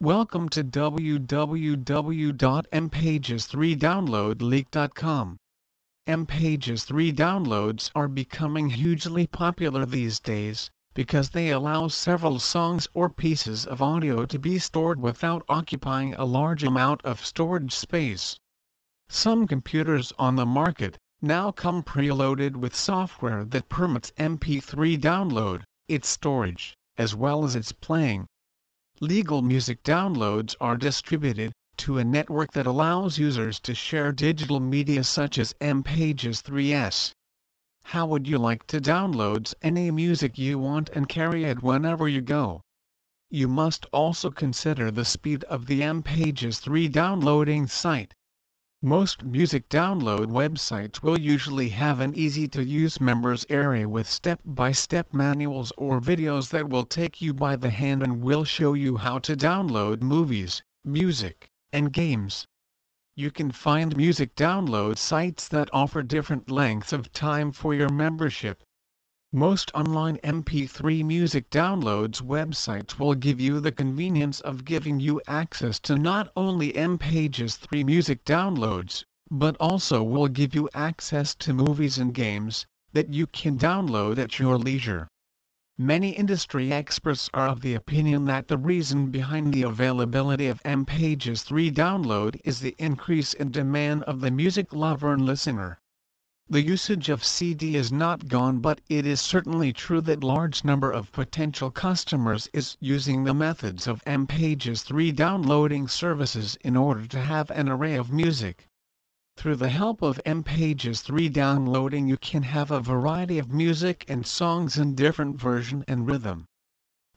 Welcome to www.mpages3downloadleak.com. MPages 3 downloads are becoming hugely popular these days because they allow several songs or pieces of audio to be stored without occupying a large amount of storage space. Some computers on the market now come preloaded with software that permits MP3 download, its storage, as well as its playing legal music downloads are distributed to a network that allows users to share digital media such as MPages 3s. How would you like to download any music you want and carry it whenever you go? You must also consider the speed of the MPages 3 downloading site. Most music download websites will usually have an easy-to-use members area with step-by-step manuals or videos that will take you by the hand and will show you how to download movies, music, and games. You can find music download sites that offer different lengths of time for your membership. Most online MP3 music downloads websites will give you the convenience of giving you access to not only MPages 3 music downloads, but also will give you access to movies and games that you can download at your leisure. Many industry experts are of the opinion that the reason behind the availability of MPages 3 download is the increase in demand of the music lover and listener. The usage of CD is not gone but it is certainly true that large number of potential customers is using the methods of MPages 3 downloading services in order to have an array of music. Through the help of MPages 3 downloading you can have a variety of music and songs in different version and rhythm.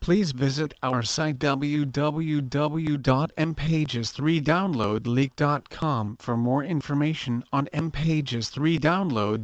Please visit our site www.mpages3downloadleak.com for more information on MPages 3 download